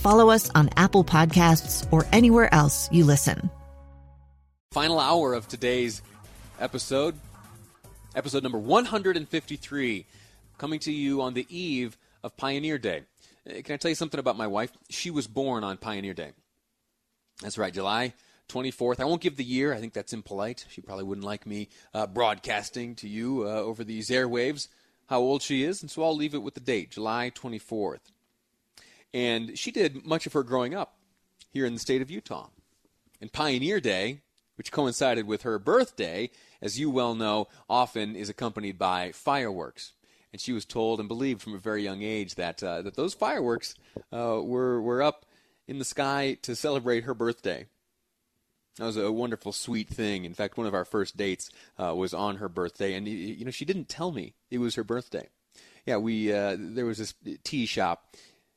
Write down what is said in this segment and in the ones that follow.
follow us on Apple Podcasts, or anywhere else you listen. Final hour of today's episode, episode number 153, coming to you on the eve of Pioneer Day. Uh, Can I tell you something about my wife? She was born on Pioneer Day. That's right, July 24th. I won't give the year. I think that's impolite. She probably wouldn't like me uh, broadcasting to you uh, over these airwaves how old she is, and so I'll leave it with the date, July 24th. And she did much of her growing up here in the state of Utah. And Pioneer Day, which coincided with her birthday, as you well know, often is accompanied by fireworks. And she was told and believed from a very young age that uh, that those fireworks uh, were were up in the sky to celebrate her birthday. That was a wonderful, sweet thing. In fact, one of our first dates uh, was on her birthday, and you know she didn't tell me it was her birthday. Yeah, we uh, there was this tea shop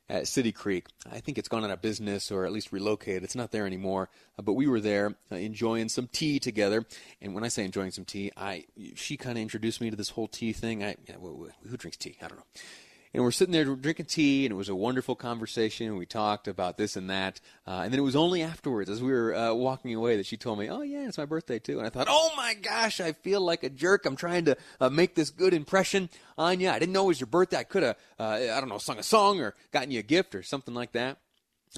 at City Creek. I think it's gone out of business or at least relocated. It's not there anymore. Uh, but we were there uh, enjoying some tea together. And when I say enjoying some tea, I she kind of introduced me to this whole tea thing. I who drinks tea? I don't know. And we're sitting there drinking tea, and it was a wonderful conversation. We talked about this and that. Uh, and then it was only afterwards, as we were uh, walking away, that she told me, "Oh yeah, it's my birthday too." And I thought, "Oh my gosh, I feel like a jerk. I'm trying to uh, make this good impression on you. I didn't know it was your birthday. I could have, uh, I don't know, sung a song or gotten you a gift or something like that."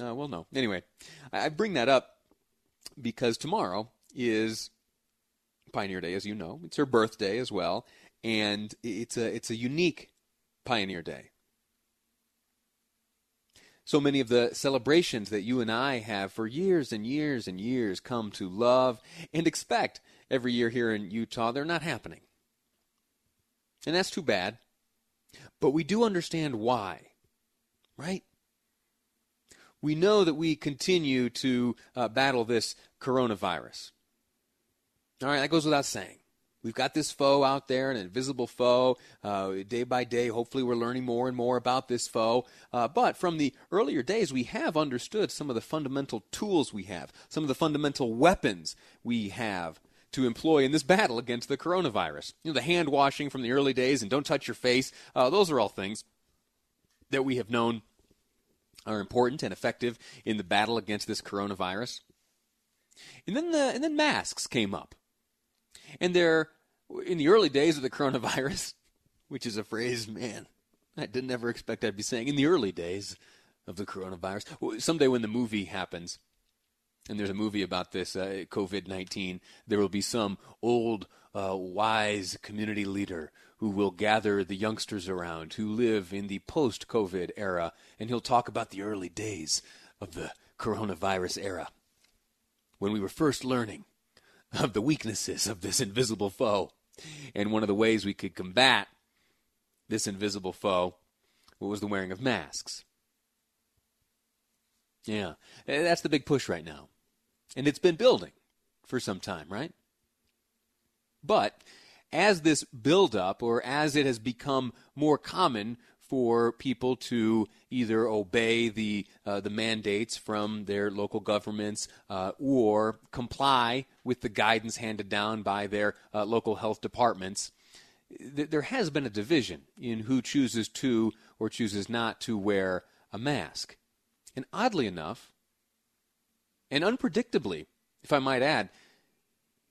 Uh, well, no. Anyway, I, I bring that up because tomorrow is Pioneer Day, as you know. It's her birthday as well, and it's a it's a unique Pioneer Day. So many of the celebrations that you and I have for years and years and years come to love and expect every year here in Utah, they're not happening. And that's too bad. But we do understand why, right? We know that we continue to uh, battle this coronavirus. All right, that goes without saying. We've got this foe out there, an invisible foe. Uh, day by day, hopefully, we're learning more and more about this foe. Uh, but from the earlier days, we have understood some of the fundamental tools we have, some of the fundamental weapons we have to employ in this battle against the coronavirus. You know, the hand washing from the early days and don't touch your face, uh, those are all things that we have known are important and effective in the battle against this coronavirus. And then the and then masks came up. And they're in the early days of the coronavirus, which is a phrase, man, I didn't ever expect I'd be saying in the early days of the coronavirus. Someday when the movie happens, and there's a movie about this uh, COVID 19, there will be some old, uh, wise community leader who will gather the youngsters around who live in the post COVID era, and he'll talk about the early days of the coronavirus era when we were first learning of the weaknesses of this invisible foe. And one of the ways we could combat this invisible foe was the wearing of masks. Yeah, eh, that's the big push right now. And it's been building for some time, right? But as this buildup, or as it has become more common for people to either obey the uh, the mandates from their local governments uh, or comply with the guidance handed down by their uh, local health departments. There has been a division in who chooses to or chooses not to wear a mask, and oddly enough, and unpredictably, if I might add,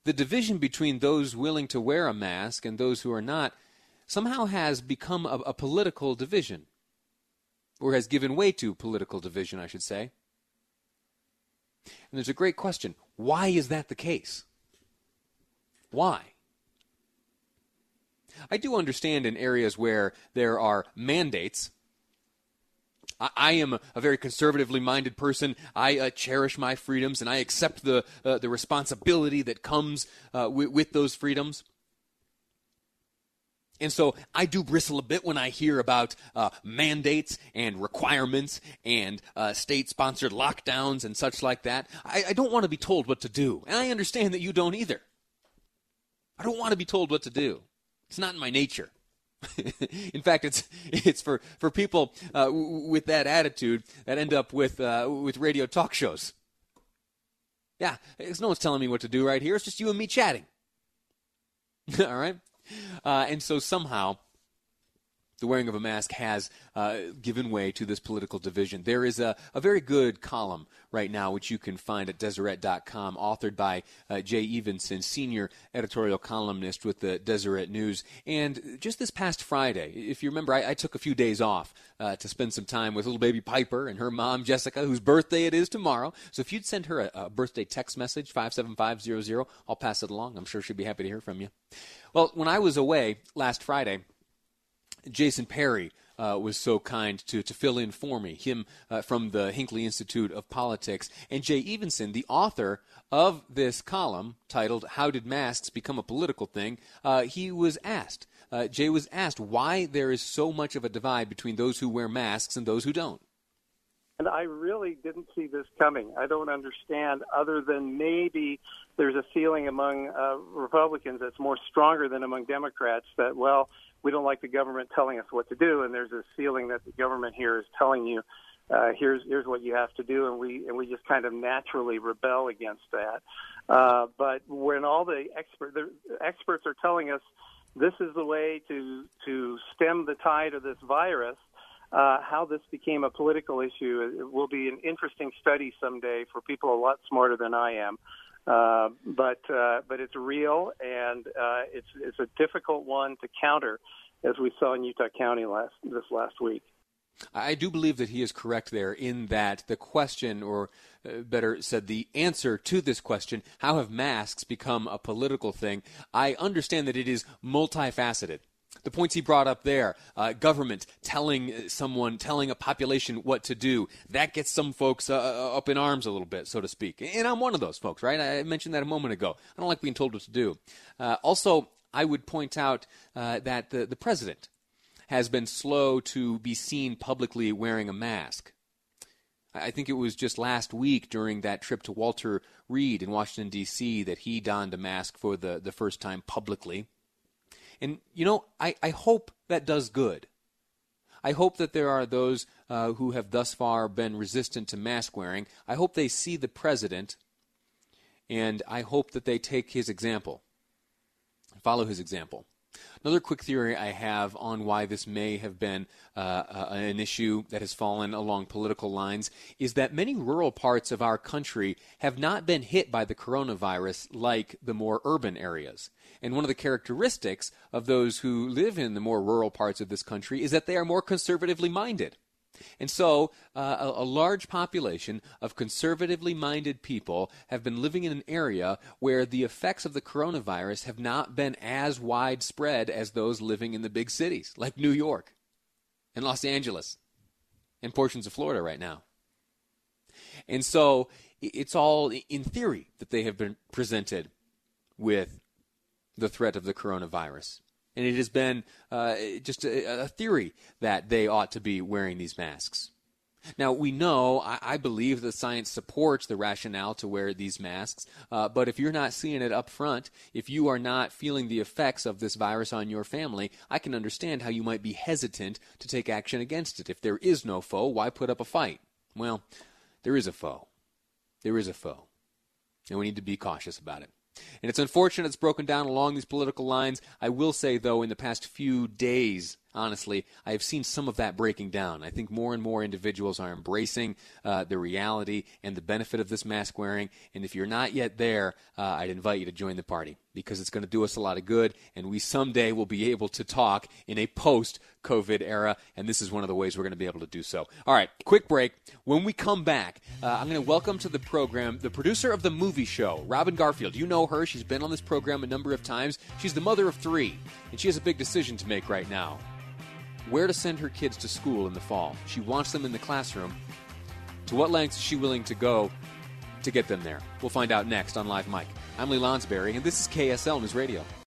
the division between those willing to wear a mask and those who are not somehow has become a, a political division, or has given way to political division, I should say. And there's a great question why is that the case? Why? I do understand in areas where there are mandates. I, am a very conservatively minded person. I uh, cherish my freedoms and I accept the, uh, the responsibility that comes uh, with, with those freedoms. And so I do bristle a bit when I hear about uh, mandates and requirements and uh, state sponsored lockdowns and such like that. I, I don't want to be told what to do. And I understand that you don't either. I don't want to be told what to do. It's not in my nature. in fact, it's it's for for people uh, w- with that attitude that end up with uh, with radio talk shows. Yeah, no one's telling me what to do right here. It's just you and me chatting. All right, uh, and so somehow the wearing of a mask has uh, given way to this political division. There is a, a, very good column right now, which you can find at Deseret.com, authored by uh, Jay Evensen, senior editorial columnist with the Deseret News. And just this past Friday, if you remember, I, I took a few days off uh, to spend some time with little baby Piper and her mom, Jessica, whose birthday it is tomorrow. So if you'd send her a, a birthday text message, 57500, I'll pass it along. I'm sure she'd be happy to hear from you. Well, when I was away last Friday, Jason Perry uh, was so kind to, to fill in for me, him uh, from the Hinckley Institute of Politics. And Jay Evensen, the author of this column titled How Did Masks Become a Political Thing, uh, he was asked, uh, Jay was asked why there is so much of a divide between those who wear masks and those who don't. And I really didn't see this coming. I don't understand, other than maybe there's a feeling among uh, Republicans that's more stronger than among Democrats that, well, we don't like the government telling us what to do, and there's this feeling that the government here is telling you, uh, here's here's what you have to do, and we and we just kind of naturally rebel against that. Uh, but when all the expert the experts are telling us this is the way to to stem the tide of this virus, uh, how this became a political issue it will be an interesting study someday for people a lot smarter than I am. Uh, but uh, but it's real and uh, it's it's a difficult one to counter, as we saw in Utah County last this last week. I do believe that he is correct there in that the question, or uh, better said, the answer to this question, how have masks become a political thing? I understand that it is multifaceted the points he brought up there uh, government telling uh, someone telling a population what to do that gets some folks uh, uh, up in arms a little bit so to speak and i'm one of those folks right i mentioned that a moment ago i don't like being told what to do uh, also i would point out uh, that the, the president has been slow to be seen publicly wearing a mask I think it was just last week during that trip to Walter Reed in Washington, D.C., that he donned a mask for the, the first time publicly. And, you know, I, I hope that does good. I hope that there are those uh, who have thus far been resistant to mask wearing. I hope they see the president, and I hope that they take his example, follow his example. Another quick theory I have on why this may have been uh, uh, an issue that has fallen along political lines is that many rural parts of our country have not been hit by the coronavirus like the more urban areas. And one of the characteristics of those who live in the more rural parts of this country is that they are more conservatively minded. And so, uh, a, a, large population of conservatively minded people have been living in an area where the effects of the coronavirus have not been as widespread as those living in the big cities, like New York and Los Angeles and portions of Florida right now. And so, it's all in theory that they have been presented with the threat of the coronavirus. And it has been uh, just a, a, theory that they ought to be wearing these masks. Now, we know, I, I believe that science supports the rationale to wear these masks, uh, but if you're not seeing it up front, if you are not feeling the effects of this virus on your family, I can understand how you might be hesitant to take action against it. If there is no foe, why put up a fight? Well, there is a foe. There is a foe. And we need to be cautious about it. And it's unfortunate it's broken down along these political lines. I will say, though, in the past few days, honestly, I have seen some of that breaking down. I think more and more individuals are embracing uh, the reality and the benefit of this mask wearing. And if you're not yet there, uh, I'd invite you to join the party because it's going to do us a lot of good. And we someday will be able to talk in a post COVID era. And this is one of the ways we're going to be able to do so. All right, quick break. When we come back, uh, I'm going to welcome to the program the producer of the movie show, Robin Garfield. You know her. She's been on this program a number of times. She's the mother of three, and she has a big decision to make right now where to send her kids to school in the fall. She wants them in the classroom. To what lengths is she willing to go to get them there? We'll find out next on Live Mic. I'm Lee Lonsberry, and this is KSL News Radio.